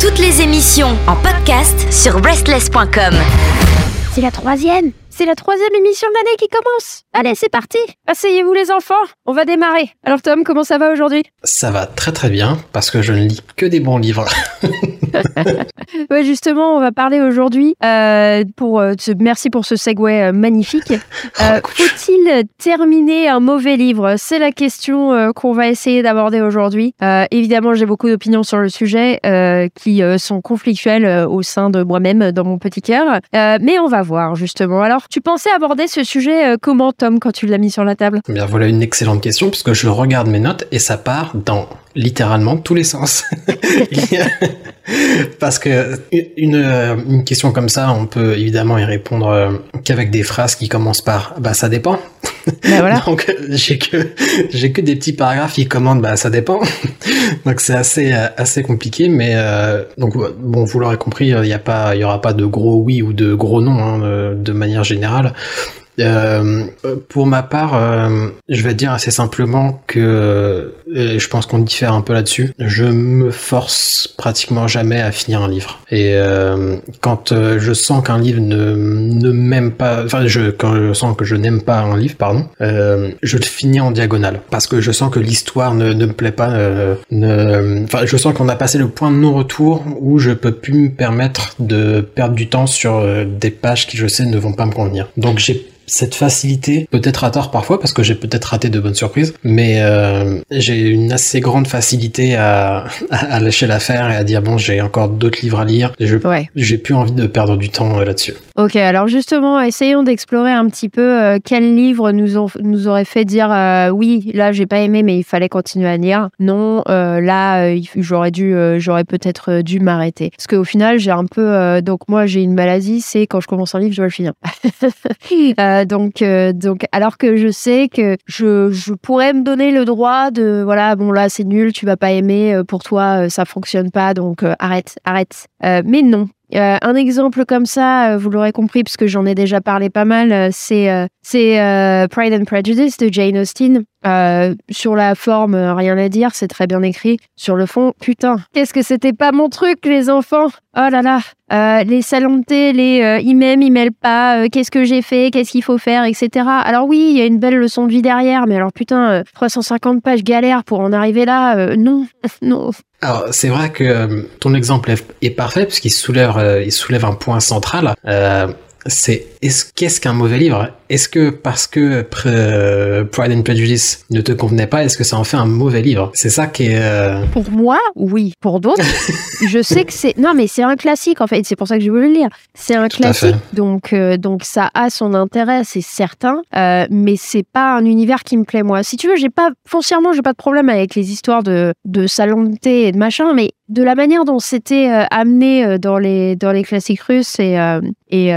Toutes les émissions en podcast sur breastless.com. C'est la troisième c'est la troisième émission de l'année qui commence. Allez, c'est parti. Asseyez-vous les enfants, on va démarrer. Alors Tom, comment ça va aujourd'hui? Ça va très très bien parce que je ne lis que des bons livres. ouais, justement, on va parler aujourd'hui euh, pour euh, merci pour ce segway euh, magnifique. Euh, Faut-il terminer un mauvais livre? C'est la question euh, qu'on va essayer d'aborder aujourd'hui. Évidemment, j'ai beaucoup d'opinions sur le sujet qui sont conflictuelles au sein de moi-même dans mon petit cœur, mais on va voir justement. Alors tu pensais aborder ce sujet euh, comment, Tom, quand tu l'as mis sur la table? Eh Bien, voilà une excellente question, puisque je regarde mes notes et ça part dans littéralement tous les sens. Parce que une, une, question comme ça, on peut évidemment y répondre euh, qu'avec des phrases qui commencent par bah ça dépend. Bah voilà. Donc j'ai que j'ai que des petits paragraphes qui commandent bah ça dépend. donc c'est assez assez compliqué, mais euh, donc bon vous l'aurez compris, il y a pas il y aura pas de gros oui ou de gros non hein, de manière générale. Euh, pour ma part, euh, je vais dire assez simplement que je pense qu'on diffère un peu là-dessus. Je me force pratiquement jamais à finir un livre. Et euh, quand euh, je sens qu'un livre ne, ne m'aime pas, enfin, je, quand je sens que je n'aime pas un livre, pardon, euh, je le finis en diagonale parce que je sens que l'histoire ne, ne me plaît pas. ne, enfin, je sens qu'on a passé le point de non-retour où je peux plus me permettre de perdre du temps sur des pages qui je sais ne vont pas me convenir. Donc j'ai cette facilité, peut-être à tort parfois parce que j'ai peut-être raté de bonnes surprises, mais euh, j'ai une assez grande facilité à, à, lâcher l'affaire et à dire bon j'ai encore d'autres livres à lire, j'ai plus envie de perdre du temps euh, là-dessus. Ok, alors justement essayons d'explorer un petit peu euh, quel livre nous ont, nous aurait fait dire euh, oui là j'ai pas aimé mais il fallait continuer à lire, non là j'aurais dû j'aurais peut-être dû m'arrêter parce qu'au final j'ai un peu donc moi j'ai une maladie c'est quand je commence un livre je dois le finir. Euh, donc, euh, donc, alors que je sais que je, je pourrais me donner le droit de, voilà, bon là c'est nul, tu vas pas aimer, euh, pour toi ça fonctionne pas, donc arrête, arrête. mais non, euh, un exemple comme ça, vous l'aurez compris parce que j'en ai déjà parlé pas mal, c'est c'est Pride and Prejudice de Jane Austen. Sur la forme, rien à dire, c'est très bien écrit. Sur le fond, putain, qu'est-ce que c'était pas mon truc, les enfants? Oh là là, euh, les salons de thé, les euh, ils m'aiment, ils m'aiment pas, euh, qu'est-ce que j'ai fait, qu'est-ce qu'il faut faire, etc. Alors oui, il y a une belle leçon de vie derrière, mais alors putain, 350 pages galère pour en arriver là, non, non. Alors c'est vrai que ton exemple est, parfait puisqu'il soulève, il soulève un point central c'est est-ce qu'est-ce qu'un mauvais livre? Est-ce que parce que euh, Pride and Prejudice ne te convenait pas, est-ce que ça en fait un mauvais livre? C'est ça qui est. Euh, Pour moi, oui. Pour d'autres, je sais que c'est. Non, mais c'est un classique en fait. C'est pour ça que je veux le lire. C'est un classique, donc euh, donc ça a son intérêt, c'est certain. mais c'est pas un univers qui me plaît moi. Si tu veux, j'ai pas foncièrement, j'ai pas de problème avec les histoires de de salon de thé et de machin, mais de la manière dont c'était amené dans les dans les classiques russes et et,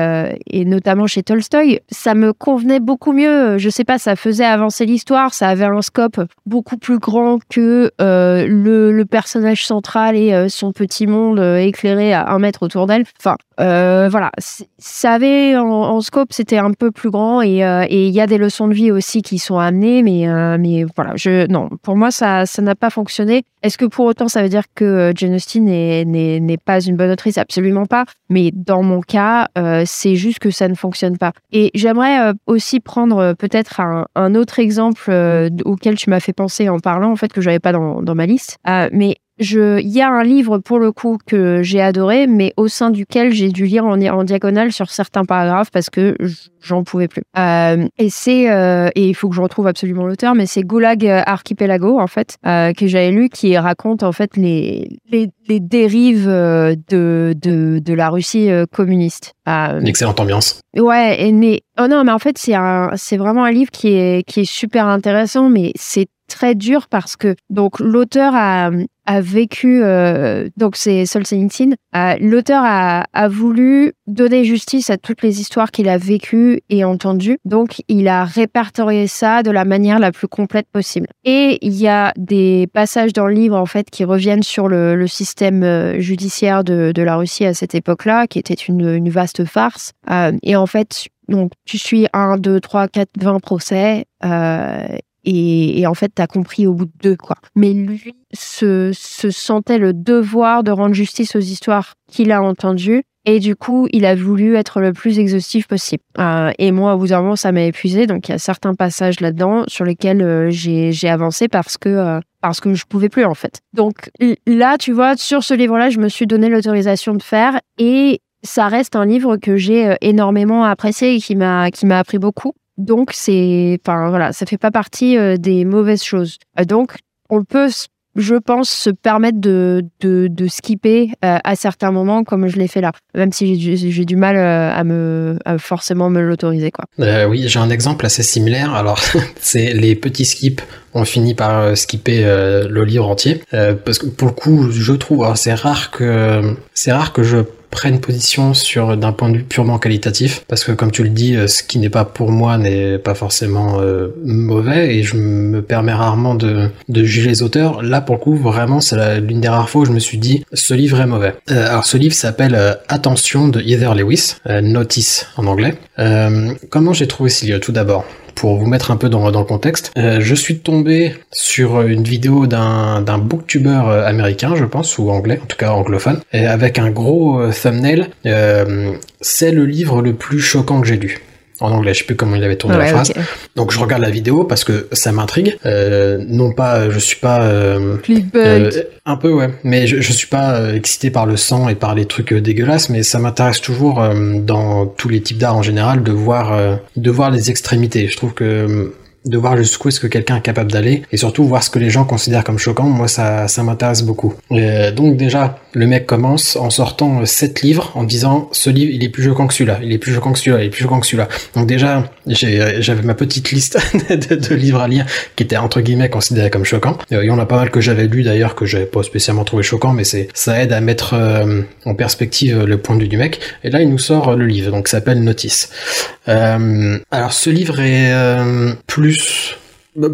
et notamment chez Tolstoy, ça me convenait beaucoup mieux. Je sais pas, ça faisait avancer l'histoire, ça avait un scope beaucoup plus grand que euh, le, personnage central et euh, son petit monde euh, éclairé à un mètre autour d'elle. Enfin, euh, voilà, ça avait en, scope, c'était un peu plus grand et il y a des leçons de vie aussi qui sont amenées, mais mais voilà, je non, pour moi ça n'a pas fonctionné. Est-ce que pour autant ça veut dire que Jane Austen n'est pas une bonne autrice Absolument pas. Mais dans mon cas, c'est juste que ça ne fonctionne pas. Et j'aimerais euh, aussi prendre euh, peut-être un, autre exemple euh, auquel tu m'as fait penser en parlant, en fait, que j'avais pas dans, dans ma liste. mais il y a un livre pour le coup que j'ai adoré, mais au sein duquel j'ai dû lire en, en, diagonale sur certains paragraphes parce que j'en pouvais plus. Euh, et c'est euh, et il faut que je retrouve absolument l'auteur, mais c'est Gulag Archipelago en fait euh, que j'avais lu qui raconte en fait les les, les dérives de, de de la Russie communiste. Une excellente ambiance. Ouais, et mais oh non, mais en fait c'est un c'est vraiment un livre qui est qui est super intéressant, mais c'est très dur parce que donc l'auteur a, a vécu euh, donc c'est Solzhenitsyn euh, l'auteur a, a voulu donner justice à toutes les histoires qu'il a vécues et entendues. Donc il a répertorié ça de la manière la plus complète possible. Et il y a des passages dans le livre en fait qui reviennent sur le, le système euh, judiciaire de, de, la Russie à cette époque-là qui était une, une vaste farce. Euh, et en fait donc tu suis un, deux, trois, quatre, vingt procès euh, et, en fait, t'as compris au bout de deux, quoi. Mais lui se, se sentait le devoir de rendre justice aux histoires qu'il a entendues et du coup, il a voulu être le plus exhaustif possible. Euh, et moi, au bout d'un moment, ça m'a épuisé. Donc, il y a certains passages là-dedans sur lesquels euh, j'ai avancé parce que euh, parce que je pouvais plus en fait. Donc là, tu vois, sur ce livre-là, je me suis donné l'autorisation de faire et ça reste un livre que j'ai énormément apprécié et qui m'a appris beaucoup. Donc c'est, enfin voilà, ça fait pas partie des mauvaises choses. donc on peut je pense, se permettre de, de, de skipper euh, à certains moments comme je l'ai fait là, même si j'ai du mal euh, à me forcément me l'autoriser. quoi. Euh, oui, j'ai un exemple assez similaire. Alors, c'est les petits skips on finit par skipper le livre entier parce que pour le coup je trouve c'est rare que c'est rare que je prenne position sur d'un point de vue purement qualitatif parce que comme tu le dis euh, ce qui n'est pas pour moi n'est pas forcément euh, mauvais et je me permets rarement de, juger les auteurs. Là pour le coup vraiment c'est l'une des rares fois où je me suis dit ce livre est mauvais. Euh, alors ce livre s'appelle Attention de Heather Lewis Notice en anglais. Comment j'ai trouvé ce livre tout d'abord? Pour vous mettre un peu dans, le contexte, euh, je suis tombé sur une vidéo d'un, booktuber euh, américain, je pense, ou anglais, en tout cas anglophone, avec un gros euh, thumbnail. c'est le livre le plus choquant que j'ai lu en anglais, je sais plus comment il avait tourné la phrase. Donc je regarde la vidéo parce que ça m'intrigue. Euh, non pas, je suis pas euh, euh un peu ouais, mais je, je suis pas euh, excité par le sang et par les trucs dégueulasses, mais ça m'intéresse toujours dans tous les types d'art en général de voir de voir les extrémités. Je trouve que de voir jusqu'où est-ce que quelqu'un est capable d'aller et surtout voir ce que les gens considèrent comme choquant. Moi, ça, ça m'intéresse beaucoup. donc déjà, le mec commence en sortant sept livres en disant ce livre, il est plus choquant que celui-là, il est plus choquant que celui-là, il est plus choquant que celui-là. Donc déjà, j'avais ma petite liste de, livres à lire qui étaient entre guillemets considérés comme choquants. Il y en a pas mal que j'avais lu d'ailleurs que j'avais pas spécialement trouvé choquant, mais c'est ça aide à mettre euh, en perspective le point de vue du mec. Et là, il nous sort le livre, donc s'appelle Notice. Euh, alors ce livre est euh, plus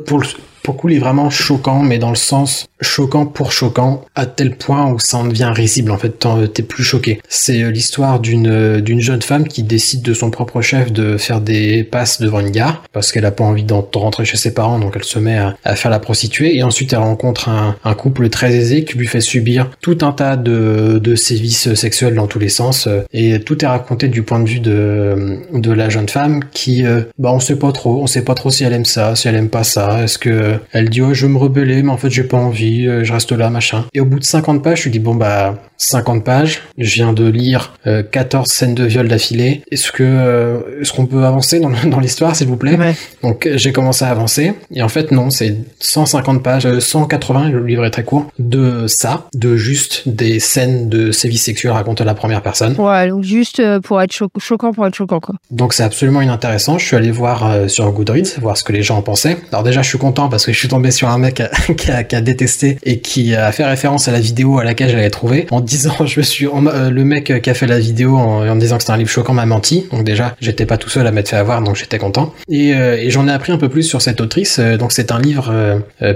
pour le, pour coup, il est vraiment choquant, mais dans le sens choquant pour choquant, à tel point où ça en devient risible. En fait, t'es plus choqué. C'est euh, l'histoire d'une euh, d'une jeune femme qui décide de son propre chef de faire des passes devant une gare parce qu'elle a pas envie de rentrer chez ses parents, donc elle se met à, faire la prostituée. Et ensuite, elle rencontre un, un, couple très aisé qui lui fait subir tout un tas de, de sévices sexuels dans tous les sens. Et tout est raconté du point de vue de de la jeune femme qui, euh, bah, on sait pas trop, on sait pas trop si elle aime ça, si elle aime pas ça. Est-ce que elle dit ouais je veux me rebeller mais en fait j'ai pas envie, euh, je reste là machin. Et au bout de 50 pages je lui dis bon bah 50 pages, je viens de lire 14 euh, scènes de viol d'affilée. Est-ce que euh, est-ce qu'on peut avancer dans, dans l'histoire s'il vous plaît? Donc j'ai commencé à avancer et en fait non c'est 150 pages, 180 le livre est très court de ça, de juste des scènes de sévices sexuels racontées à la première personne. Ouais donc juste pour être choquant pour être choquant quoi. Donc c'est absolument inintéressant. Je suis allé voir sur Goodreads voir ce que les gens en pensaient. Alors déjà je suis content parce que je suis tombé sur un mec qui a, détesté et qui a fait référence à la vidéo à laquelle j'avais trouvé. En disant je me suis euh, le mec qui a fait la vidéo en, en disant que c'était un livre choquant m'a menti. Donc déjà j'étais pas tout seul à m'être fait avoir donc j'étais content. Et, euh, j'en ai appris un peu plus sur cette autrice. Euh, donc c'est un livre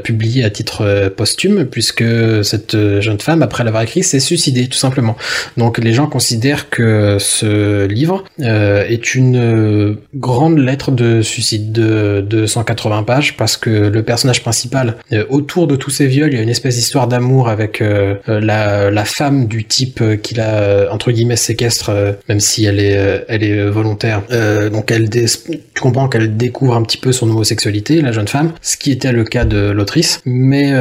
publié à titre posthume puisque cette jeune femme après l'avoir écrit s'est suicidée tout simplement. Donc les gens considèrent que ce livre est une grande lettre de suicide de, de 180 pages parce que le personnage principal. Euh, autour de tous ces viols, il y a une espèce d'histoire d'amour avec euh, euh, la, la, femme du type qu'il a entre guillemets séquestre, même si elle est elle est volontaire. donc elle tu comprends qu'elle découvre un petit peu son homosexualité, la jeune femme, ce qui était le cas de l'autrice, mais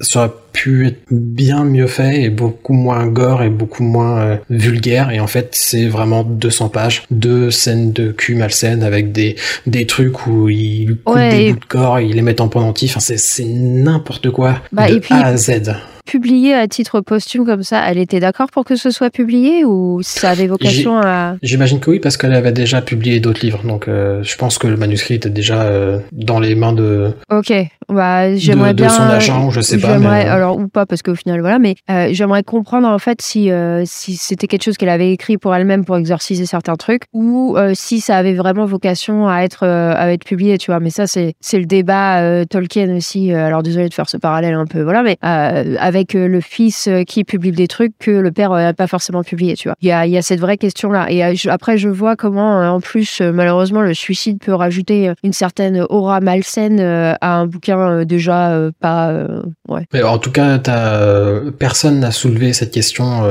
ça pu être bien mieux fait et beaucoup moins gore et beaucoup moins euh, vulgaire. Et en fait c'est vraiment 200 pages de scènes de cul malsaines avec des des trucs où il coupe des bouts de corps et il les met en pendentif. Enfin c'est n'importe quoi bah, de A à Z publié à titre posthume comme ça, elle était d'accord pour que ce soit publié ou ça avait vocation à... J'imagine que oui, parce qu'elle avait déjà publié d'autres livres. Donc euh, je pense que le manuscrit était déjà euh, dans les mains de... Ok, bah, j'aimerais bien... De son agent, je sais pas. Mais... Euh, alors, ou pas, parce qu'au final, voilà, mais j'aimerais comprendre en fait si, si c'était quelque chose qu'elle avait écrit pour elle-même pour exorciser certains trucs ou si ça avait vraiment vocation à être, à être publié, tu vois. Mais ça, c'est le débat Tolkien aussi. alors désolé de faire ce parallèle un peu, voilà, mais avec avec le fils qui publie des trucs que le père n'a pas forcément publié, tu vois. Il y a, cette vraie question-là. Et après, je vois comment, en plus, malheureusement, le suicide peut rajouter une certaine aura malsaine à un bouquin déjà pas... ouais. En tout cas, as, personne n'a soulevé cette question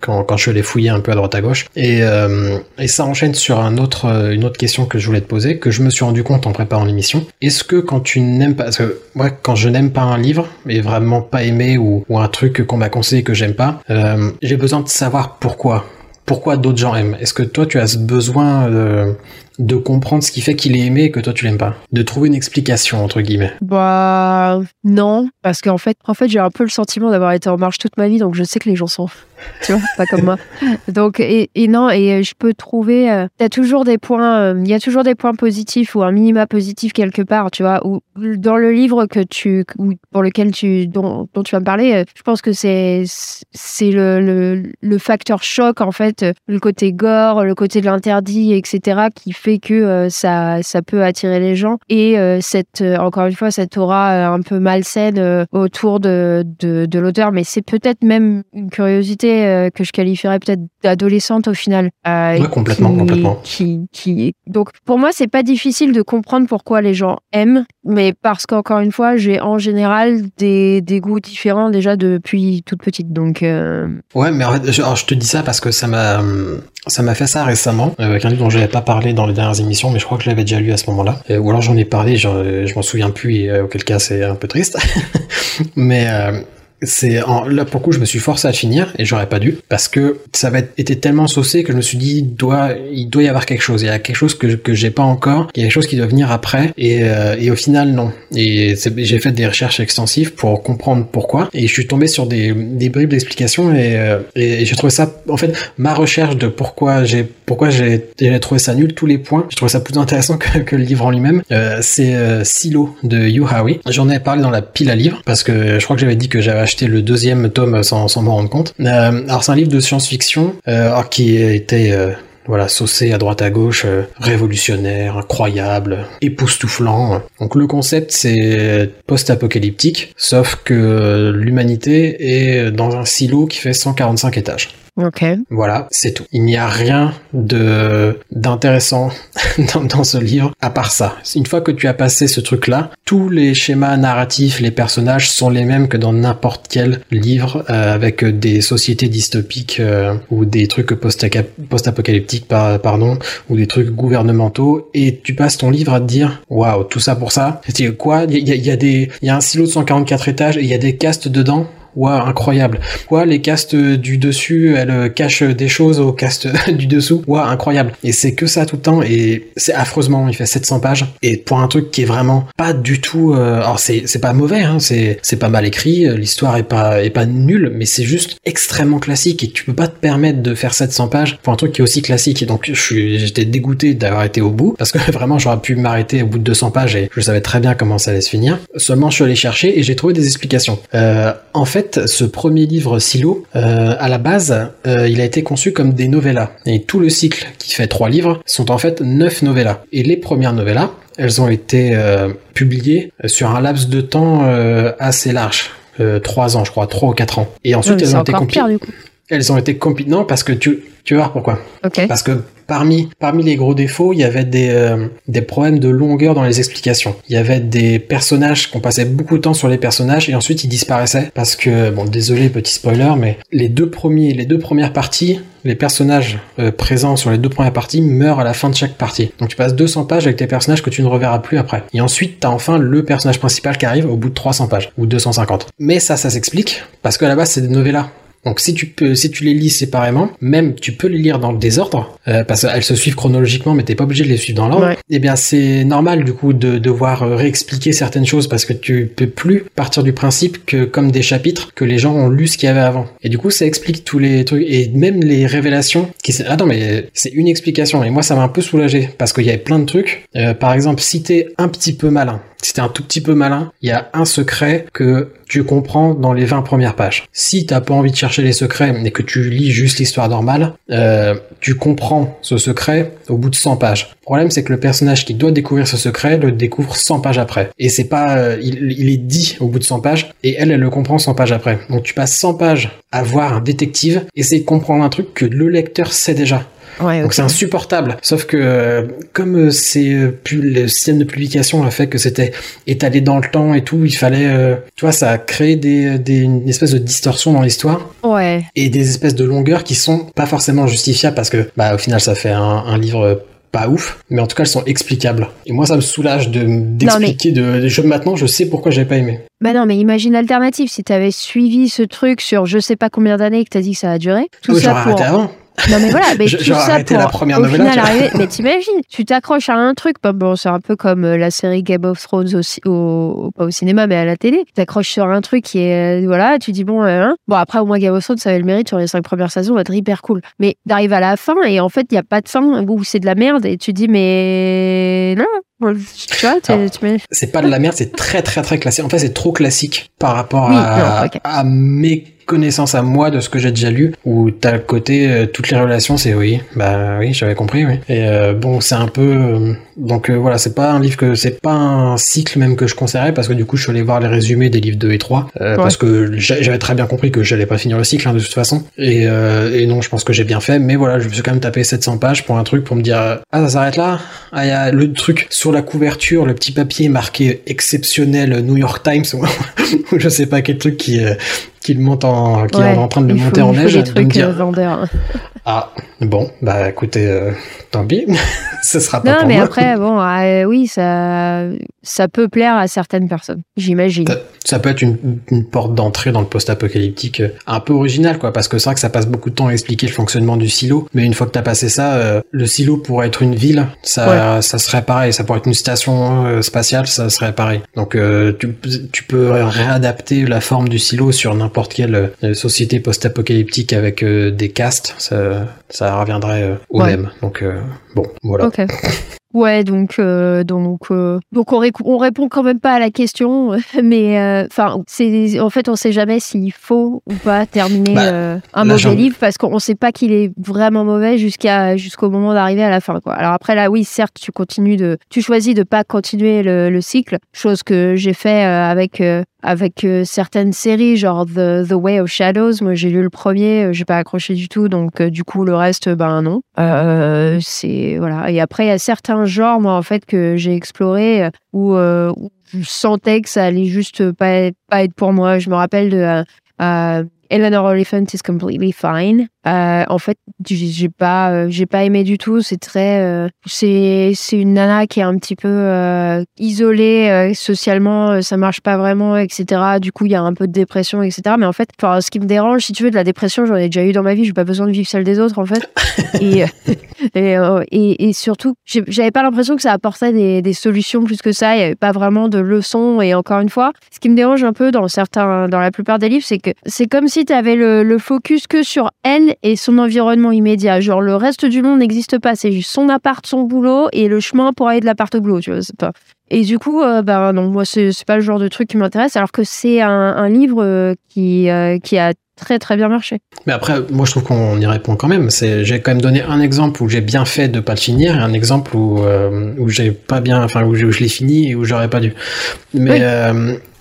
quand, je l'ai fouillé un peu à droite à gauche. Et, et ça enchaîne sur un autre, une autre question que je voulais te poser, que je me suis rendu compte en préparant l'émission. Est-ce que quand tu n'aimes pas, parce que moi, quand je n'aime pas un livre, mais vraiment pas aimé ou, ou un truc qu'on m'a conseillé que j'aime pas, euh, j'ai besoin de savoir pourquoi. Pourquoi d'autres gens aiment? Est-ce que toi tu as ce besoin de, de comprendre ce qui fait qu'il est aimé et que toi tu l'aimes pas? De trouver une explication entre guillemets. Bah non, parce qu'en fait, en fait j'ai un peu le sentiment d'avoir été en marche toute ma vie, donc je sais que les gens sont tu vois, pas comme moi. Donc, et, non, et je peux trouver, euh, toujours des points, euh, il y a toujours des points positifs ou un minima positif quelque part, tu vois, ou dans le livre que tu, ou pour lequel tu, dont, dont tu vas me parler, euh, je pense que c'est, c'est le, le, le, facteur choc, en fait, le côté gore, le côté de l'interdit, etc., qui fait que ça, ça peut attirer les gens. Et cette, encore une fois, cette aura un peu malsaine autour de, de l'auteur, mais c'est peut-être même une curiosité euh, que je qualifierais peut-être d'adolescente au final. Euh, complètement, complètement. Qui, Donc pour moi, c'est pas difficile de comprendre pourquoi les gens aiment, mais parce qu'encore une fois, j'ai en général des, des, goûts différents déjà depuis toute petite. Donc euh, ouais, mais en fait, je, je te dis ça parce que ça m'a ça m'a fait ça récemment avec un livre dont je n'avais pas parlé dans les dernières émissions, mais je crois que je l'avais déjà lu à ce moment-là. ou alors j'en ai parlé, je, je m'en souviens plus, et auquel cas c'est un peu triste. mais c'est là pour le coup je me suis forcé à finir et j'aurais pas dû parce que ça va être été tellement saucé que je me suis dit il doit il doit y avoir quelque chose. Il y a quelque chose que que j'ai pas encore. Il y a quelque chose qui doit venir après et, euh, et au final non. Et j'ai fait des recherches extensives pour comprendre pourquoi et je suis tombé sur des, des bribes d'explications et, euh, et j'ai trouvé ça en fait ma recherche de pourquoi j'ai pourquoi j'ai trouvé ça nul tous les points je trouvais ça plus intéressant que, que le livre en lui-même euh, c'est Silo de Yu Hawi j'en ai parlé dans la pile à livres parce que je crois que j'avais dit que j'avais acheté le deuxième tome sans, m'en rendre compte. Euh, alors c'est un livre de science-fiction euh, qui été euh, voilà, saucé à droite à gauche, révolutionnaire, incroyable, époustouflant. Donc le concept c'est post-apocalyptique, sauf que l'humanité est dans un silo qui fait 145 étages. Voilà, c'est tout. Il n'y a rien de d'intéressant dans, dans, ce livre à part ça. Une fois que tu as passé ce truc-là, tous les schémas narratifs, les personnages sont les mêmes que dans n'importe quel livre euh, avec des sociétés dystopiques euh, ou des trucs post-apocalyptiques, pardon, ou des trucs gouvernementaux. Et tu passes ton livre à te dire, waouh, tout ça pour ça. C'est quoi? Il y y a des, il y a un silo de 144 étages et il y a des castes dedans? Waouh, incroyable. Waouh, les castes du dessus, elles cachent des choses aux castes du dessous. Waouh, incroyable. Et c'est que ça tout le temps et c'est affreusement. Il fait 700 pages et pour un truc qui est vraiment pas du tout. Euh... Alors c'est pas mauvais, hein, c'est pas mal écrit. L'histoire est pas est pas nulle, mais c'est juste extrêmement classique et tu peux pas te permettre de faire 700 pages pour un truc qui est aussi classique. Et donc j'étais dégoûté d'avoir été au bout parce que vraiment j'aurais pu m'arrêter au bout de 200 pages et je savais très bien comment ça allait se finir. Seulement je suis allé chercher et j'ai trouvé des explications. Euh, en fait ce premier livre Silo, euh, à la base, euh, il a été conçu comme des novellas. Et tout le cycle, qui fait trois livres, sont en fait neuf novellas. Et les premières novellas, elles ont été euh, publiées sur un laps de temps assez large. trois ans, je crois, trois ou quatre ans. Et ensuite, elles, ont été elles ont été. Non, parce que tu, tu vas voir pourquoi. Parce que Parmi, parmi les gros défauts, il y avait des, euh, des problèmes de longueur dans les explications. Il y avait des personnages qu'on passait beaucoup de temps sur les personnages et ensuite ils disparaissaient parce que, bon, désolé, petit spoiler, mais les deux premiers, les deux premières parties, les personnages euh, présents sur les deux premières parties meurent à la fin de chaque partie. Donc tu passes 200 pages avec tes personnages que tu ne reverras plus après. Et ensuite, t'as enfin le personnage principal qui arrive au bout de 300 pages ou 250. Mais ça, ça s'explique parce qu'à la base, c'est des novellas. Donc si tu peux, si tu les lis séparément, même tu peux les lire dans le désordre, euh, parce qu'elles se suivent chronologiquement, mais t'es pas obligé de les suivre dans l'ordre. Eh bien c'est normal du coup de devoir euh, réexpliquer certaines choses parce que tu peux plus partir du principe que comme des chapitres que les gens ont lu ce qu'il y avait avant. Et du coup ça explique tous les trucs et même les révélations. Qui ah non mais c'est une explication et moi ça m'a un peu soulagé parce qu'il y avait plein de trucs. Euh, par exemple si t'es un petit peu malin, si t'es un tout petit peu malin, il y a un secret que tu comprends dans les 20 premières pages. Si t'as pas envie de chercher les secrets et que tu lis juste l'histoire normale, euh, tu comprends ce secret au bout de 100 pages. Le problème, c'est que le personnage qui doit découvrir ce secret le découvre 100 pages après. Et c'est pas, euh, il, il, est dit au bout de 100 pages, et elle, elle le comprend 100 pages après. Donc tu passes 100 pages à voir un détective essayer de comprendre un truc que le lecteur sait déjà. Donc c'est insupportable. Sauf que euh, comme euh, c'est plus le système de publication a fait que c'était étalé dans le temps et tout, il fallait, tu vois, ça a créé des, des une espèce de distorsion dans l'histoire. Ouais. Et des espèces de longueurs qui sont pas forcément justifiables parce que, bah, au final, ça fait un, un livre pas ouf, mais en tout cas elles sont explicables. Et moi ça me soulage de d'expliquer de, je, maintenant je sais pourquoi j'ai pas aimé. Bah non mais imagine l'alternative si t'avais suivi ce truc sur je sais pas combien d'années que t'as dit que ça a duré. Tout ça pour... avant. Non mais voilà, mais tout ça pour, la première au final arriver, mais t'imagines, tu t'accroches à un truc, bon c'est un peu comme euh, la série Game of Thrones aussi, au, pas au cinéma mais à la télé, tu t'accroches sur un truc qui est, euh, voilà, tu dis bon, euh, hein. bon après au moins Game of Thrones ça avait le mérite sur les cinq premières saisons d'être hyper cool, mais d'arriver à la fin et en fait il y a pas de fin où c'est de la merde et tu dis mais non, tu vois, c'est pas de la merde, c'est très très très classique. En fait, c'est trop classique par rapport à, à mes connaissance à moi de ce que j'ai déjà lu, où t'as le côté euh, toutes les relations, c'est oui, bah oui, j'avais compris, oui. Et euh, bon, c'est un peu euh, donc voilà, c'est pas un livre que c'est pas un cycle même que je conseillerais parce que du coup, je suis allé voir les résumés des livres 2 et 3 parce que j'avais très bien compris que j'allais pas finir le cycle hein, de toute façon. Et, et non, je pense que j'ai bien fait, mais voilà, je me suis quand même tapé 700 pages pour un truc pour me dire ah ça s'arrête là? Ah il y a le truc sur la couverture, le petit papier marqué exceptionnel New York Times ou je sais pas quel truc qui qu'il monte en, qui est en train de le monter en neige. Des trucs dire... vendeurs. Ah bon, bah écoutez, euh, tant pis, ce sera pas non, mais après, bon, euh, oui, ça, ça peut plaire à certaines personnes, j'imagine. Ça, peut être une, une porte d'entrée dans le post-apocalyptique euh, un peu original, quoi, parce que c'est vrai que ça passe beaucoup de temps à expliquer le fonctionnement du silo, mais une fois que t'as passé ça, le silo pourrait être une ville, ça, ça serait pareil, ça pourrait être une station spatiale, ça serait pareil. Donc tu, tu peux réadapter la forme du silo sur n'importe quelle société post-apocalyptique avec des castes, ça, ça reviendrait euh, au même. Donc euh, bon, voilà. Ouais, donc euh, donc donc on, on, répond quand même pas à la question, mais enfin c'est en fait on sait jamais s'il faut ou pas terminer bah, un mauvais livre parce qu'on sait pas qu'il est vraiment mauvais jusqu'à jusqu'au moment d'arriver à la fin quoi. Alors après là oui certes tu continues de tu choisis de pas continuer le, le cycle, chose que j'ai fait avec avec euh, certaines séries, genre The, The, Way of Shadows. Moi, j'ai lu le premier, euh, j'ai pas accroché du tout, donc euh, du coup, le reste, ben non. c'est voilà. Et après, il y a certains genres, moi, en fait, que j'ai exploré où, où, je sentais que ça allait juste pas être, pas être pour moi. Je me rappelle de Eleanor Oliphant is completely fine. Euh, en fait, j'ai pas, euh, j'ai pas aimé du tout. C'est très, euh, c'est, c'est une nana qui est un petit peu euh, isolée euh, socialement. Ça marche pas vraiment, etc. Du coup, il y a un peu de dépression, etc. Mais en fait, ce qui me dérange, si tu veux, de la dépression, j'en ai déjà eu dans ma vie. J'ai pas besoin de vivre celle des autres, en fait. et, et, et, et, surtout, j'avais pas l'impression que ça apportait des, des solutions plus que ça. Il y avait pas vraiment de leçons. Et encore une fois, ce qui me dérange un peu dans certains, dans la plupart des livres, c'est que c'est comme si tu avais le, le focus que sur elle et son environnement immédiat. Genre, le reste du monde n'existe pas. C'est juste son appart, son boulot et le chemin pour aller de l'appart au boulot, tu vois. Pas... Et du coup, euh, bah, non, moi, c'est pas le genre de truc qui m'intéresse, alors que c'est un, livre euh, qui, euh, qui a très très bien marché. Mais après, moi je trouve qu'on y répond quand même. J'ai quand même donné un exemple où j'ai bien fait de pas le finir et un exemple où où j'ai pas bien, enfin où je, l'ai fini et où j'aurais pas dû. Mais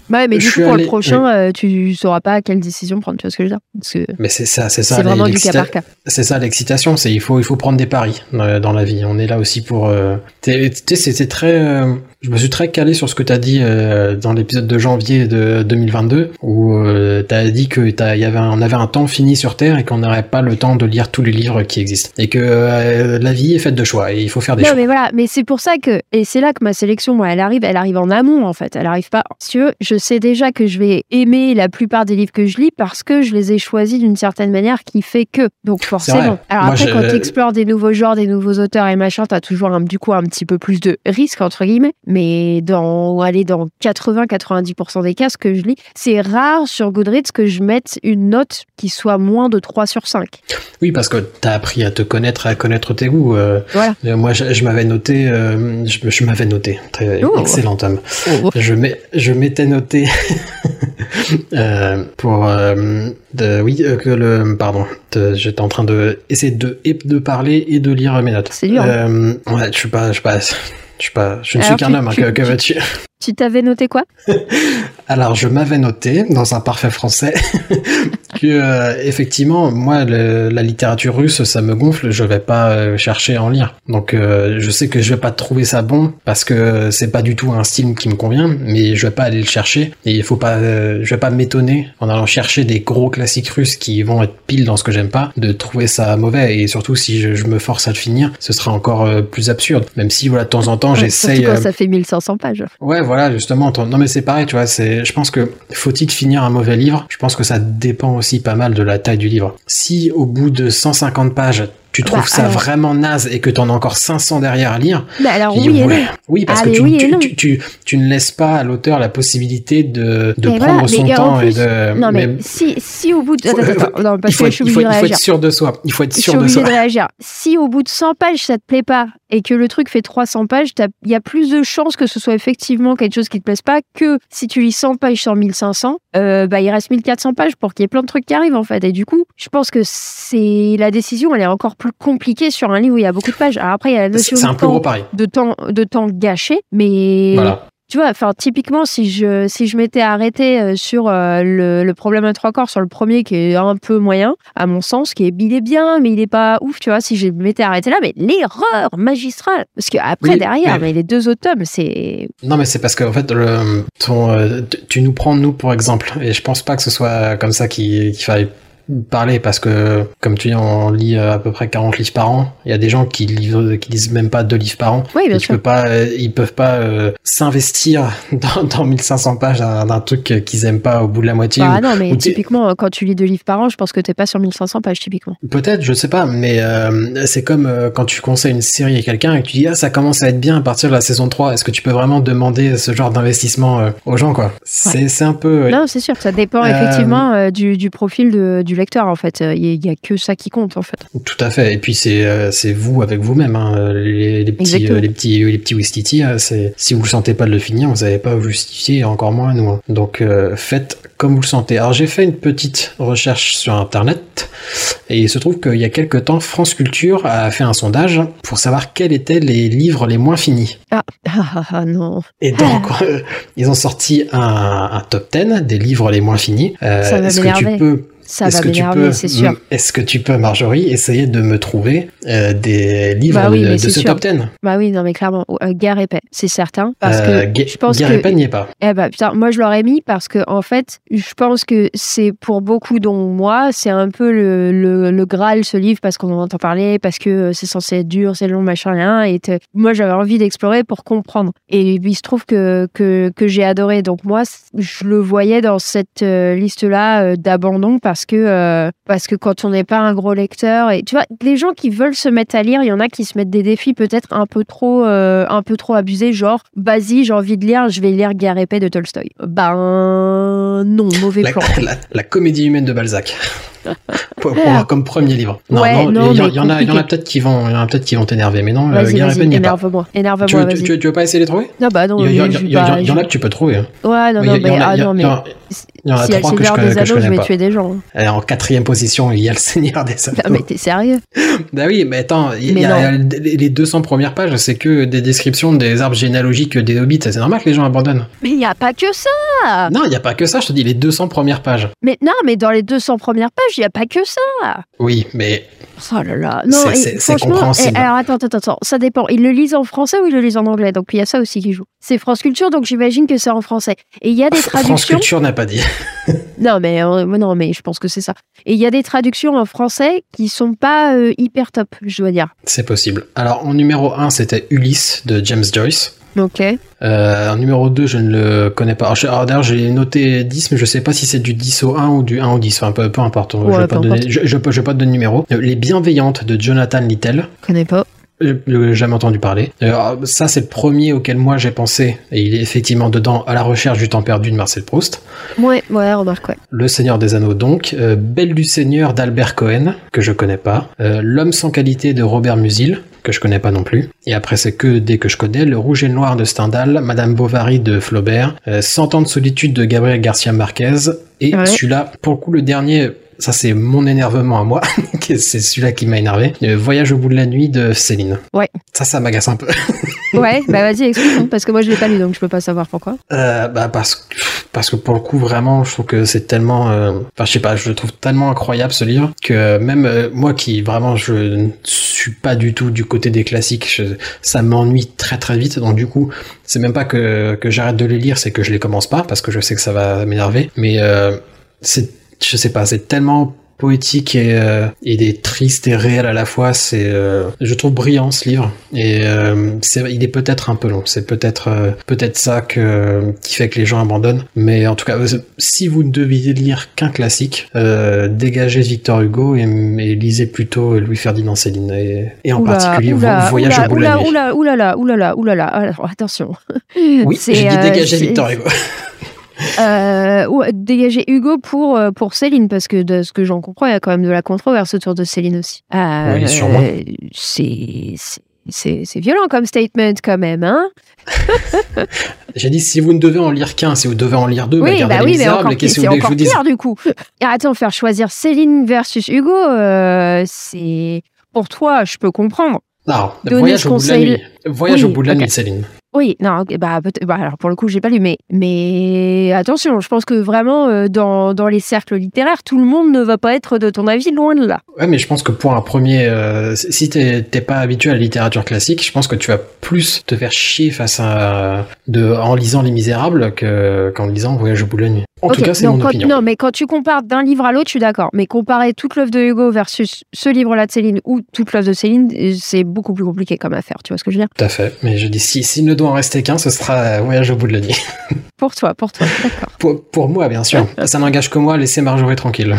Ouais, mais du coup, pour le prochain, euh, tu sauras pas quelle décision prendre, tu vois ce que je veux dire? Mais c'est ça, c'est ça. C'est vraiment du cas par cas. C'est ça l'excitation, c'est il faut, il faut prendre des paris dans la vie. On est là aussi pour. Euh... Tu sais, c'est très. Je me suis très calé sur ce que tu as dit euh, dans l'épisode de janvier de 2022 où euh, tu as dit que y avait on avait un temps fini sur Terre et qu'on n'aurait pas le temps de lire tous les livres qui existent et que euh, la vie est faite de choix et il faut faire des choix. Non mais voilà, mais c'est pour ça que et c'est là que ma sélection moi elle arrive, elle arrive en amont en fait, elle arrive pas. Si je sais déjà que je vais aimer la plupart des livres que je lis parce que je les ai choisis d'une certaine manière qui fait que donc forcément. Alors après quand tu explores des nouveaux genres, des nouveaux auteurs et machin, tu as toujours un, du coup un petit peu plus de risques entre guillemets mais dans, allez, dans 80-90% des cas, ce que je lis, c'est rare sur Goodreads que je mette une note qui soit moins de 3 sur 5. Oui, parce que tu as appris à te connaître, à connaître tes goûts. Euh, voilà. moi, je, m'avais noté, euh, je, m'avais noté, très oh. excellent homme. Oh. Je, je m'étais noté pour, de, oui, que le, pardon, j'étais en train de essayer de, de parler et de lire mes notes. C'est dur. Hein. ouais, je suis pas, je suis pas, je, suis pas, je ne suis qu'un homme, hein, que, que veux-tu tu t'avais noté quoi? Alors, je m'avais noté, dans un parfait français, euh, effectivement, moi, la littérature russe, ça me gonfle. Je vais pas euh, chercher à en lire. Donc, euh, je sais que je vais pas trouver ça bon parce que c'est pas du tout un style qui me convient, mais je vais pas aller le chercher. Et il faut pas, je vais pas m'étonner en allant chercher des gros classiques russes qui vont être pile dans ce que j'aime pas, de trouver ça mauvais. Et surtout, si je, me force à le finir, ce sera encore plus absurde. Même si, voilà, de temps en temps, j'essaye. ça fait 1500 pages. Ouais, voilà, justement. Non, mais c'est pareil, tu vois. C'est, je pense que faut-il finir un mauvais livre? Je pense que ça dépend aussi pas mal de la taille du livre. Si au bout de 150 pages, tu bah, trouves ça vraiment naze et que t'en as encore 500 derrière à lire. Bah alors oui, oui, parce que tu, tu, tu, ne laisses pas à l'auteur la possibilité de, de prendre son temps et de. Non mais, si, si au bout de. Attends, non, parce que je suis il faut, il faut être sûr de soi. Il faut être sûr de soi. De réagir. Si au bout de 100 pages ça te plaît pas et que le truc fait 300 pages, il y a plus de chances que ce soit effectivement quelque chose qui te plaise pas que si tu lis 100 pages sur 1500, euh, bah il reste 1400 pages pour qu'il y ait plein de trucs qui arrivent en fait. Et du coup, je pense que c'est la décision, elle est encore plus compliqué sur un livre où il y a beaucoup de pages. Alors après, il y a la notion de, temps, de, temps, de temps gâché, mais tu vois, enfin typiquement, si je si je m'étais arrêté euh, sur euh, le, le, problème à trois corps, sur le premier qui est un peu moyen, à mon sens, qui est il est bien, mais il est pas ouf, tu vois. Si je m'étais arrêté là, mais l'erreur magistrale, parce que après derrière, mais... les deux autres c'est. Non, mais c'est parce qu'en fait, le, ton, euh, tu nous prends nous pour exemple, et je pense pas que ce soit comme ça qu'il qu faille parler parce que, comme tu dis, on lit euh, à peu près 40 livres par an. Il y a des gens qui lisent, qui lisent même pas deux livres par an. Oui, bien sûr. Peux pas, euh, ils peuvent pas euh, s'investir dans, dans 1500 pages d'un truc qu'ils aiment pas au bout de la moitié. Ah non, mais typiquement, quand tu lis deux livres par an, je pense que t'es pas sur 1500 pages, typiquement. Peut-être, je sais pas, mais c'est comme quand tu conseilles une série à quelqu'un et que tu dis, ah, ça commence à être bien à partir de la saison 3. Est-ce que tu peux vraiment demander ce genre d'investissement aux gens, quoi? C'est un peu... Non, c'est sûr, ça dépend effectivement du, du profil de, du lecteur en fait. Il n'y a, que ça qui compte en fait. Tout à fait. Et puis c'est euh, c'est vous avec vous-même. Hein. Les, petits euh, les petits les petits Wistiti, hein, c'est si vous le sentez pas de le finir, vous n'avez pas à vous justifier, encore moins nous. Hein. Donc euh, faites comme vous le sentez. Alors j'ai fait une petite recherche sur internet et il se trouve qu'il y a quelques temps, France Culture a fait un sondage pour savoir quels étaient les livres les moins finis. Ah, ah, ah non. Et donc ils ont sorti un, un, top 10 des livres les moins finis. Est-ce que tu peux ça va m'énerver, c'est sûr. Mm, est-ce que tu peux, Marjorie, essayer de me trouver euh, des livres bah de, ce top 10 Bah oui, non, mais clairement, euh, Guerre et paix, c'est certain. Parce euh, que je pense Guerre que... et paix n'y est pas. Eh bah putain, moi je l'aurais mis parce que, en fait, je pense que c'est pour beaucoup, dont moi, c'est un peu le, le, le, Graal, ce livre, parce qu'on en entend parler, parce que c'est censé être dur, c'est long, machin, rien. Et moi, j'avais envie d'explorer pour comprendre. Et il se trouve que, que, que j'ai adoré. Donc moi, je le voyais dans cette liste-là d'abandon parce parce que euh, parce que quand on n'est pas un gros lecteur et tu vois les gens qui veulent se mettre à lire il y en a qui se mettent des défis peut-être un peu trop euh, un peu trop abusés genre vas-y j'ai envie de lire je vais lire Guerre épée de Tolstoy ben non mauvais plan. la comédie humaine de Balzac pour, comme premier livre. Non, non, il y, en a, il y en a peut-être qui vont, il y en a peut-être qui vont t'énerver, mais non, euh, énerve-moi, énerve-moi. Tu, tu, tu, veux pas essayer de les trouver Non, bah non. Il y, y, en a que tu peux trouver. Hein. Ouais, non, non, mais ah non, mais il y en a si trois que je, des anneaux, je, je vais tuer des gens. En quatrième position, il y a le Seigneur des Anneaux. Non, mais t'es sérieux Bah oui, mais attends, il y a les 200 premières pages, c'est que des descriptions des arbres généalogiques des hobbits. C'est normal que les gens abandonnent. Mais il n'y a pas que ça Non, il n'y a pas que ça, je te dis les 200 premières pages. Mais non, mais dans les 200 premières pages, il n'y a pas que ça oui, mais. Oh là là. Non, c'est compréhensible. alors attends, attends, attends. Ça dépend. Ils le lisent en français ou ils le lisent en anglais? Donc il y a ça aussi qui joue. C'est France Culture, donc j'imagine que c'est en français. Et il y a des traductions. France Culture n'a pas dit. non, mais euh, non, mais je pense que c'est ça. Et il y a des traductions en français qui sont pas euh, hyper top, je dois dire. C'est possible. Alors en numéro 1, c'était Ulysse de James Joyce. Ok. Euh, en numéro 2, je ne le connais pas. Alors, d'ailleurs, j'ai noté 10, mais je sais pas si c'est du 10 au 1 ou du 1 au 10. Enfin, peu, importe. je, ne vais pas donner, je, je, pas de numéro. Les Bienveillantes de Jonathan Littell. Je connais pas. jamais entendu parler. ça, c'est le premier auquel moi j'ai pensé, et il est effectivement dedans à la recherche du temps perdu de Marcel Proust. Ouais, ouais, remarque, ouais. Le Seigneur des Anneaux, donc. Belle du Seigneur d'Albert Cohen, que je connais pas. L'homme sans qualité de Robert Musil, que je connais pas non plus. Et après, c'est que dès que je connais, Le Rouge et le Noir de Stendhal, Madame Bovary de Flaubert, Cent ans de solitude de Gabriel Garcia Marquez, et celui-là, pour le coup, le dernier, ça c'est mon énervement à moi, c'est celui-là qui m'a énervé. Le Voyage au bout de la nuit de Céline. Ouais. Ça, ça m'agace un peu. ouais, bah vas-y, explique, parce que moi je l'ai pas lu, donc je peux pas savoir pourquoi. Euh, bah parce que parce que pour le coup vraiment, je trouve que c'est tellement, euh, enfin je sais pas, je le trouve tellement incroyable ce livre que même euh, moi qui vraiment je ne suis pas du tout du côté des classiques, ça m'ennuie très très vite, donc du coup c'est même pas que que j'arrête de les lire, c'est que je les commence pas parce que je sais que ça va m'énerver, mais c'est je sais pas, c'est tellement poétique et, euh, et des tristes et réel à la fois. C'est, euh, je trouve brillant ce livre et euh, il est peut-être un peu long. C'est peut-être peut-être ça que qui fait que les gens abandonnent. Mais en tout cas, si vous ne deviez lire qu'un classique, dégagez Victor Hugo et, lisez plutôt Louis Ferdinand Céline et, en particulier Voyage au bout de la nuit. Oula, oulala, oulala, oulala. Alors attention. Oui, j'ai dit dégagez Victor Hugo. Euh, ou dégager Hugo pour, euh, pour Céline, parce que de ce que j'en comprends, il y a quand même de la controverse autour de Céline aussi. Euh, oui, sûrement. c'est c'est violent comme statement quand même, hein J'ai dit si vous ne devez en lire qu'un, si vous devez en lire deux, oui, bah, bah oui, mais encore, c'est encore pire du coup. Et attends, faire choisir Céline versus Hugo, c'est pour toi, je peux comprendre. Non, voyage au bout de la nuit. Voyage au bout de la nuit, Céline. Oui, non, bah, bah, alors pour le coup, j'ai pas lu, mais, mais attention, je pense que vraiment, euh, dans, dans les cercles littéraires, tout le monde ne va pas être de ton avis, loin de là. Ouais, mais je pense que pour un premier, euh, si t'es pas habitué à la littérature classique, je pense que tu vas plus te faire chier face à, de, en lisant Les Misérables qu'en lisant Voyage au bout de la nuit. En tout cas, c'est mon opinion. Non, mais quand tu compares d'un livre à l'autre, je suis d'accord. Mais comparer toute l'œuvre de Hugo versus ce livre-là de Céline ou toute l'œuvre de Céline, c'est beaucoup plus compliqué comme affaire. Tu vois ce que je veux dire? Tout à fait. Mais je dis, si, si ne en rester qu'un, ce sera Voyage au bout de la nuit. Pour toi, pour toi, d'accord. Pour, moi, bien sûr. Ça n'engage que moi, laissez Marjorie tranquille.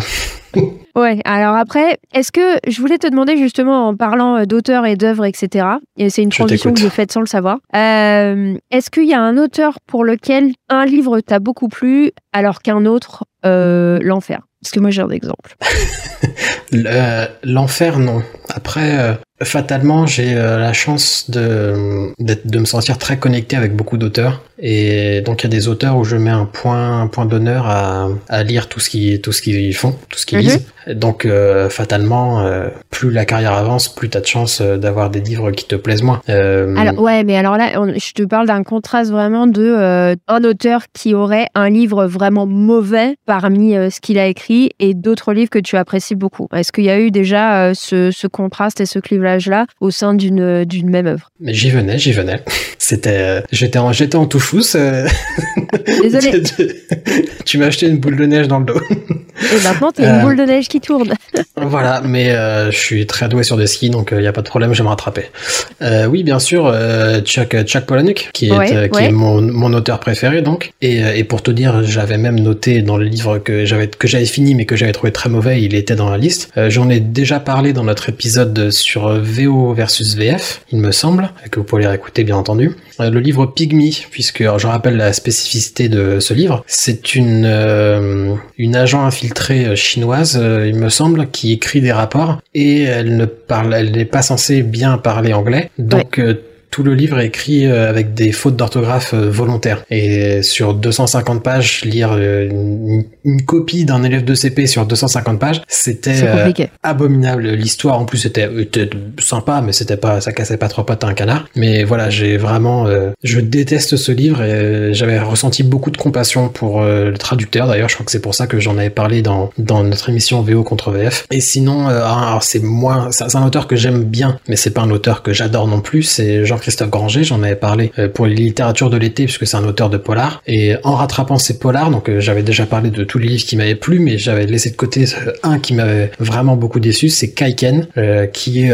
ouais, alors après, est-ce que je voulais te demander justement en parlant euh, d'auteurs et d'œuvres, etc., et c'est une transition que j'ai faite sans le savoir, euh, est-ce qu'il y a un auteur pour lequel un livre t'a beaucoup plu alors qu'un autre euh, l'enfer? Parce que moi j'ai un exemple. L'enfer, non. Après, fatalement, j'ai la chance de, de me sentir très connecté avec beaucoup d'auteurs. Et donc il y a des auteurs où je mets un point, un point d'honneur à, à, lire tout ce qu'ils tout ce qu'ils font, tout ce qu'ils mhm. lisent. Donc euh, fatalement, euh, plus la carrière avance, plus tu as de chance euh, d'avoir des livres qui te plaisent moins. Alors ouais, mais alors là, je te parle d'un contraste vraiment de un auteur qui aurait un livre vraiment mauvais parmi ce qu'il a écrit et d'autres livres que tu apprécies beaucoup. Est-ce qu'il y a eu déjà ce, ce, contraste et ce clivage là au sein d'une d'une même œuvre Mais j'y venais, j'y venais. C'était j'étais en j'étais en touche euh. Désolé. tu m'as acheté une boule de neige dans le dos. Et maintenant, t'es une euh. boule de neige qui tourne. voilà, mais euh, je suis très doué sur des skis, donc il n'y a pas de problème, je vais me rattraper. oui, bien sûr, Chuck, Chuck Palahniuk, qui est, qui est mon, mon, auteur préféré, donc. Et, et pour te dire, j'avais même noté dans le livre que j'avais que j'avais fini, mais que j'avais trouvé très mauvais, il était dans la liste. J'en ai déjà parlé dans notre épisode sur VO versus VF, il me semble, que vous pouvez réécouter, bien entendu. le livre Pygmy, puisque je rappelle la spécificité de ce livre. C'est une, euh, une agent infiltrée euh, chinoise, euh, il me semble, qui écrit des rapports et elle ne parle, elle n'est pas censée bien parler anglais. Donc, tout le livre est écrit euh, avec des fautes d'orthographe euh, volontaires. Et sur 250 pages, lire euh, une, copie d'un élève de CP sur 250 pages, c'était abominable. L'histoire en plus était, sympa, mais c'était pas, ça cassait pas trois pattes à un canard. Mais voilà, j'ai vraiment, je déteste ce livre et j'avais ressenti beaucoup de compassion pour le traducteur. D'ailleurs, je crois que c'est pour ça que j'en avais parlé dans, dans notre émission VO contre VF. Et sinon, alors c'est moi, c'est un auteur que j'aime bien, mais c'est pas un auteur que j'adore non plus. C'est Jean Jean-Christophe Granger, j'en avais parlé pour les littératures de l'été puisque c'est un auteur de polar. Et en rattrapant ces polars, donc j'avais déjà parlé de tous les livres qui m'avaient plu, mais j'avais laissé de côté un qui m'avait vraiment beaucoup déçu, c'est Kaiken, qui est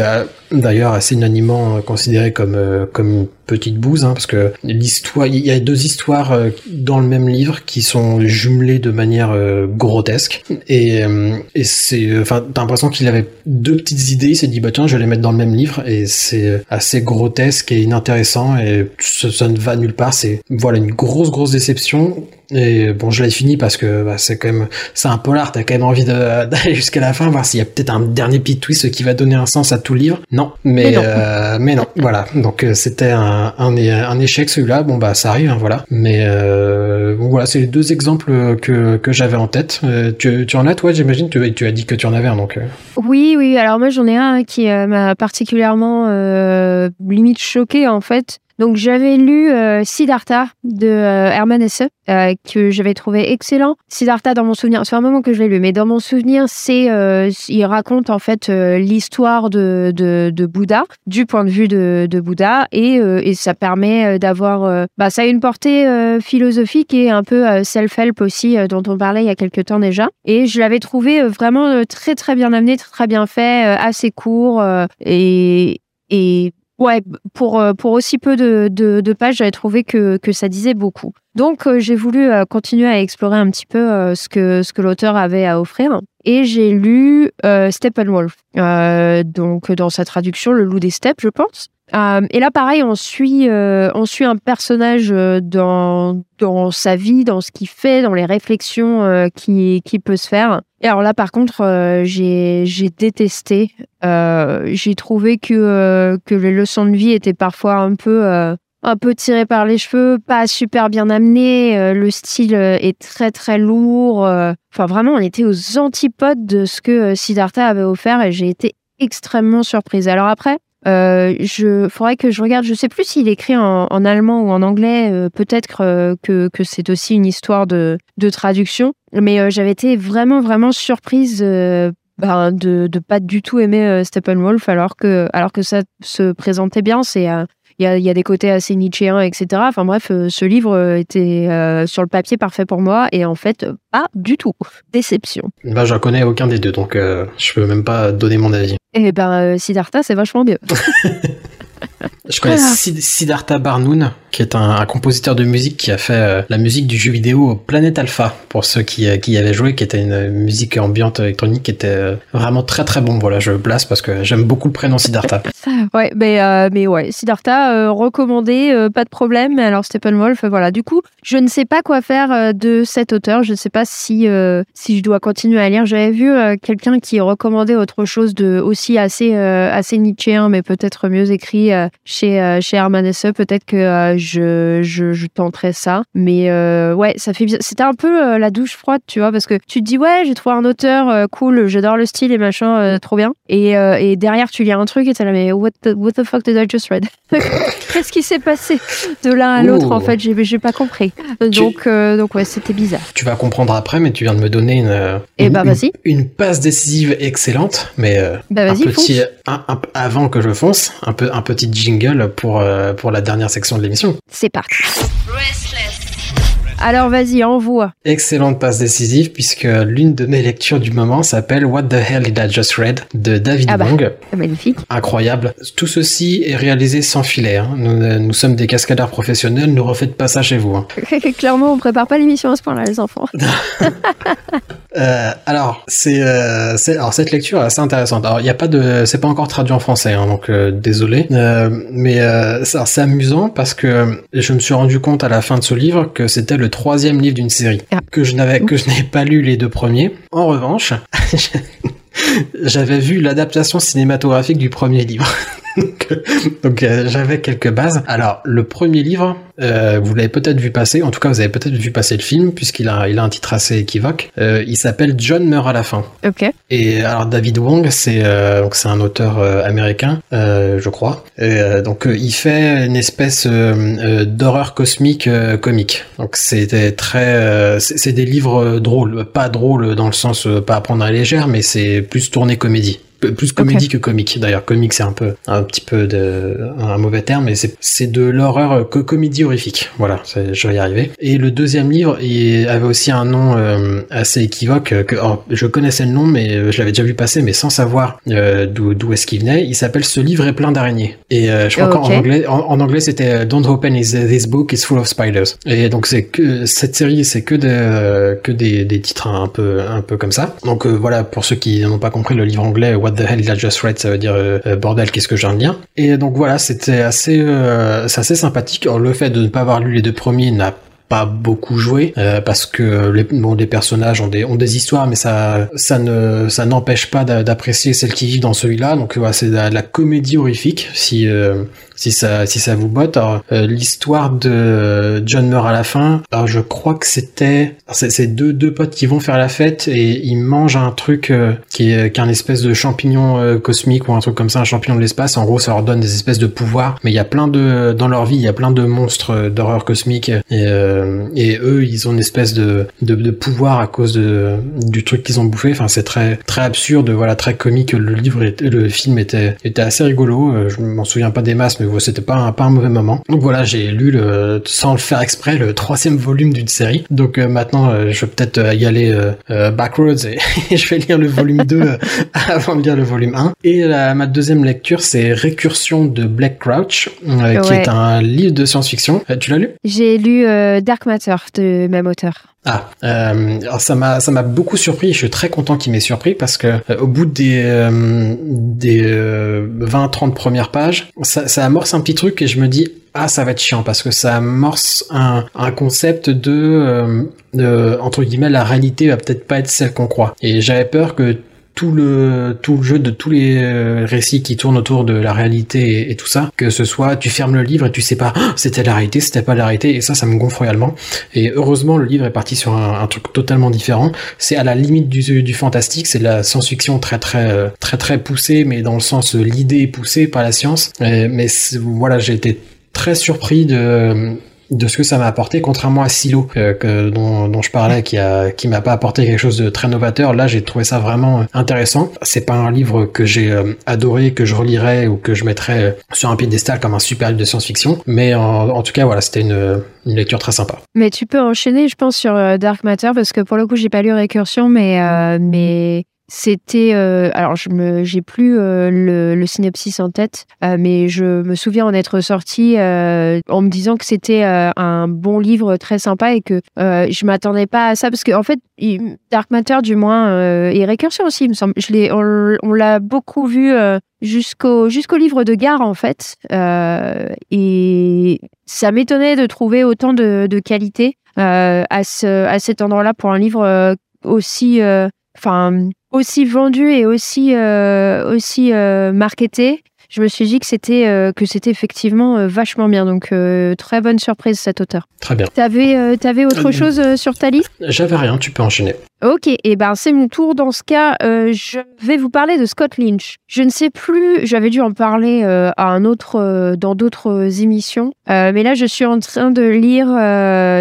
d'ailleurs assez unanimement considéré comme comme une petite bouse, hein, parce que l'histoire, il y a deux histoires dans le même livre qui sont jumelées de manière grotesque et, et c'est enfin t'as l'impression qu'il avait deux petites idées il s'est dit bah tiens je vais les mettre dans le même livre et c'est assez grotesque et inintéressant et ça, ne va nulle part. C'est voilà une grosse grosse déception et bon, je l'ai fini parce que bah, c'est quand même, c'est un polar, t'as quand même envie d'aller jusqu'à la fin, voir s'il y a peut-être un dernier petit twist qui va donner un sens à tout le livre. Non, mais mais non, euh, mais non voilà. Donc euh, c'était un, un, un, échec celui-là. Bon bah ça arrive, hein, voilà. Mais euh, bon, voilà, c'est les deux exemples que, que j'avais en tête. Euh, tu, tu en as toi, j'imagine? Tu, tu as dit que tu en avais un donc. Euh. Oui, oui. Alors moi j'en ai un qui m'a particulièrement limite choqué en fait. Donc j'avais lu euh, Siddhartha de euh, Herman Hesse euh, que j'avais trouvé excellent. Siddhartha dans mon souvenir, c'est un moment que je l'ai lu, mais dans mon souvenir, c'est il raconte en fait l'histoire de, de, Bouddha du point de vue de, de Bouddha et, et ça permet d'avoir bah ça a une portée philosophique et un peu self-help aussi dont on parlait il y a quelques temps déjà. Et je l'avais trouvé vraiment très très bien amené, très très bien fait, assez court et et Ouais, pour, euh, pour aussi peu de, de, pages, j'avais trouvé que, que ça disait beaucoup. Donc, euh, j'ai voulu euh, continuer à explorer un petit peu ce que, ce que l'auteur avait à offrir. Et j'ai lu Steppenwolf, donc dans sa traduction, Le loup des steppes, je pense. Euh, et là, pareil, on suit, euh, on suit un personnage euh, dans, dans sa vie, dans ce qu'il fait, dans les réflexions qui, qui peut se faire. Et alors là, par contre, j'ai détesté. j'ai trouvé que, que les leçons de vie étaient parfois un peu, un peu tirées par les cheveux, pas super bien amenées. le style est très très lourd. Enfin, vraiment, on était aux antipodes de ce que Siddhartha avait offert et j'ai été extrêmement surprise. Alors après, euh, je faudrait que je regarde. Je sais plus s'il écrit en, en, allemand ou en anglais. Euh, peut-être euh, que, que c'est aussi une histoire de, de traduction. Mais euh, j'avais été vraiment vraiment surprise ben, de de pas du tout aimer Steppenwolf alors que alors que ça se présentait bien. C'est il y a, y a, des côtés assez nietzschéens, etc. Enfin bref, ce livre était sur le papier parfait pour moi et en fait pas du tout. Déception. Bah, je connais aucun des deux, donc je peux même pas donner mon avis. Eh ben, euh, Siddhartha, c'est vachement mieux. Je connais Siddhartha Barnoun, qui est un, compositeur de musique qui a fait euh, la musique du jeu vidéo Planet Alpha, pour ceux qui, euh, qui y avaient joué, qui était une musique ambiante électronique qui était euh, vraiment très très bon. Voilà, je place parce que j'aime beaucoup le prénom Siddhartha. ouais, mais, mais ouais, Siddhartha, recommandé, pas de problème. Alors Steppenwolf, voilà. Du coup, je ne sais pas quoi faire de cet auteur. Je ne sais pas si, si je dois continuer à lire. J'avais vu quelqu'un qui recommandait autre chose de aussi assez, assez nietzschéen, mais peut-être mieux écrit chez, euh, chez Herman Peut-être que euh, je, je, je, tenterai ça. Mais euh, ouais, ça fait. C'était un peu la douche froide, tu vois, parce que tu te dis, ouais, j'ai trouvé un auteur cool, j'adore le style et machin, trop bien. Et, et, derrière, tu lis un truc et t'es là, mais what the, what the fuck did I just read? Qu'est-ce qui s'est passé? De l'un à l'autre En fait, j'ai pas compris. Donc, donc ouais, c'était bizarre. Tu vas comprendre après, mais tu viens de me donner une, et eh bah, une, une, passe décisive excellente, mais bah, un petit, un, avant que je fonce, un, peu, un petit jingle pour, euh, pour la dernière section de l'émission. C'est parti. Alors vas-y, envoie. Excellente passe décisive puisque l'une de mes lectures du moment s'appelle What the Hell Did I Just Read de David ah bah, Magnifique. Incroyable. Tout ceci est réalisé sans filet. Hein. Nous, nous, sommes des cascadeurs professionnels, ne refaites pas ça chez vous. Hein. Clairement, on prépare pas l'émission à ce point-là, les enfants. euh, alors, c'est, euh, alors cette lecture est assez intéressante. Alors, il n'y a pas de, c'est pas encore traduit en français, hein, donc euh, désolé. Euh, mais c'est amusant parce que je me suis rendu compte à la fin de ce livre que c'était le troisième livre d'une série ah. que je n'avais que je n'ai pas lu les deux premiers. En revanche, j'avais vu l'adaptation cinématographique du premier livre. Donc, euh, j'avais quelques bases. Alors le premier livre, euh, vous l'avez peut-être vu passer, en tout cas vous avez peut-être vu passer le film puisqu'il a, il a un titre assez équivoque. Euh, il s'appelle John meurt à la fin. Ok. Et alors David Wong, c'est donc c'est un auteur américain, je crois. Et, donc il fait une espèce d'horreur cosmique comique. Donc c'était très, c'est des livres drôles, pas drôles dans le sens pas à prendre à la légère, mais c'est plus tourné comédie. Plus comédie que comique. D'ailleurs, comique c'est un peu un petit peu de un mauvais terme, mais c'est de l'horreur que comédie horrifique. Voilà, je vais y arriver. Et le deuxième livre, il avait aussi un nom euh, assez équivoque. Que je connaissais le nom, mais je l'avais déjà vu passer, mais sans savoir euh, d'où est-ce qu'il venait. Il s'appelle Ce livre est plein d'araignées. Et je crois qu'en anglais, en, anglais c'était Don't open this book, it's full of spiders. Et donc c'est que cette série, c'est que de, que des, des titres un peu un peu comme ça. Donc voilà, pour ceux qui n'ont pas compris le livre anglais, What the hell I just read, ça veut dire euh, euh, bordel, qu'est-ce que viens de lire? Et donc voilà, c'était assez, euh, assez sympathique. Alors, le fait de ne pas avoir lu les deux premiers n'a pas beaucoup joué parce que les, bon, les personnages ont des ont des histoires mais ça ça ne ça n'empêche pas d'apprécier celles qui vivent dans celui-là donc voilà, c'est de la, comédie horrifique si si ça si ça vous botte. Euh, l'histoire de John meurt à la fin. Alors je crois que c'était c'est deux deux potes qui vont faire la fête et ils mangent un truc euh, qui est qu'un espèce de champignon euh, cosmique ou un truc comme ça, un champignon de l'espace. En gros, ça leur donne des espèces de pouvoirs. Mais il y a plein de dans leur vie, il y a plein de monstres d'horreur cosmique et, et eux, ils ont une espèce de, de, de pouvoir à cause de du truc qu'ils ont bouffé. Enfin, c'est très très absurde, voilà, très comique. Le livre, le film était était assez rigolo. Je m'en souviens pas des masses, mais c'était pas un, pas un mauvais moment. Donc voilà, j'ai lu le, sans le faire exprès le troisième volume d'une série. Donc euh, maintenant, euh, je vais peut-être euh, y aller backwards et, je vais lire le volume 2 avant de lire le volume 1. Et ma deuxième lecture, c'est Récursion de Black Crouch, qui est un livre de science-fiction. tu l'as lu? J'ai lu De même auteur. Ah, euh, ça m'a ça m'a beaucoup surpris. Je suis très content qu'il m'ait surpris parce que euh, au bout des euh, des 20-30 premières pages, ça, ça amorce un petit truc et je me dis ah ça va être chiant parce que ça amorce un, un concept de, de entre guillemets la réalité va peut-être pas être celle qu'on croit. Et j'avais peur que tout le tout le jeu de tous les euh, récits qui tournent autour de la réalité et, tout ça, que ce soit tu fermes le livre et tu sais pas c'était la réalité, c'était pas la réalité et ça ça me gonfle royalement. Et heureusement le livre est parti sur un, truc totalement différent. C'est à la limite du, du fantastique, c'est de la science-fiction très très euh, très très poussée, mais dans le sens l'idée est poussée par la science. mais voilà j'ai été très surpris de de ce que ça m'a apporté, contrairement à Silo euh, dont, dont, je parlais, qui a qui m'a pas apporté quelque chose de très novateur. Là, j'ai trouvé ça vraiment intéressant. C'est pas un livre que j'ai euh, adoré, que je relirais ou que je mettrais euh, sur un piédestal comme un super livre de science-fiction, mais en, en, tout cas, voilà, c'était une, une lecture très sympa. Mais tu peux enchaîner, je pense, sur Dark Matter parce que pour le coup, j'ai pas lu Récursion, mais mais c'était, euh, alors je me, j'ai plus euh, le, le, synopsis en tête, euh, mais je me souviens en être sortie en me disant que c'était un bon livre très sympa et que je m'attendais pas à ça parce qu'en en fait, Dark Matter du moins et Récursion aussi, il me semble, je l'ai, on, l'a beaucoup vu jusqu'au jusqu'au livre de gare en fait, et ça m'étonnait de trouver autant de, de qualité à ce à cet endroit-là pour un livre aussi, enfin aussi vendu et aussi, euh, aussi euh, marketé, je me suis dit que c'était euh, que c'était effectivement vachement bien. Donc très bonne surprise cet auteur. Très bien. T'avais avais autre chose sur ta liste? J'avais rien. Tu peux enchaîner. Ok, et eh ben c'est mon tour. Dans ce cas, euh, je vais vous parler de Scott Lynch. Je ne sais plus, j'avais dû en parler euh, à un autre euh, dans d'autres émissions, mais là je suis en train de lire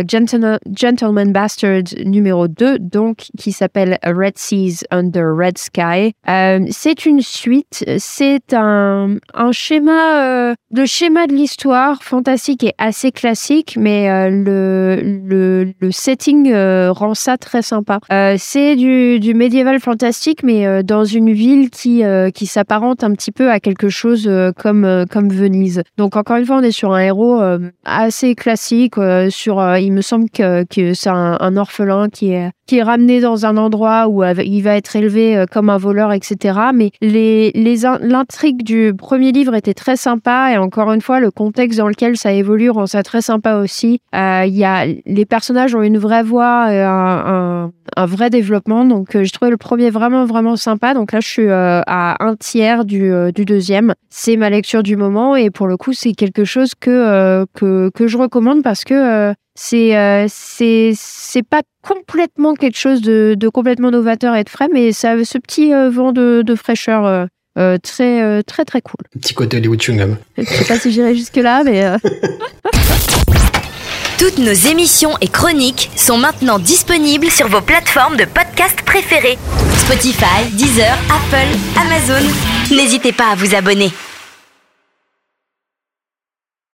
Gentleman Bastard numéro 2, donc qui s'appelle Red Seas Under Red Sky. c'est une suite, c'est un, un schéma, le schéma de l'histoire fantastique est assez classique, mais le, le, le setting rend ça très sympa. Euh, c'est du, du, médiéval fantastique, mais euh, dans une ville qui, euh, qui s'apparente un petit peu à quelque chose comme, comme Venise. Donc encore une fois, on est sur un héros assez classique. sur, il me semble que, que c'est un, orphelin qui est, qui est ramené dans un endroit où il va être élevé comme un voleur, etc. Mais les, les, l'intrigue du premier livre était très sympa et encore une fois, le contexte dans lequel ça évolue rend ça très sympa aussi. Il y a, les personnages ont une vraie voix, un, un, un vrai développement. Donc, euh, j'ai trouvé le premier vraiment, vraiment sympa. Donc là, je suis euh, à un tiers du, euh, du deuxième. C'est ma lecture du moment et pour le coup, c'est quelque chose que, que, je recommande parce que c'est c'est c'est pas complètement quelque chose de, complètement novateur et de frais, mais ça ce petit vent de, de fraîcheur. Très très très cool. Petit côté Hollywood Chewing Je sais pas si j'irai jusque là, mais Toutes nos émissions et chroniques sont maintenant disponibles sur vos plateformes de podcast préférées. Spotify, Deezer, Apple, Amazon. N'hésitez pas à vous abonner.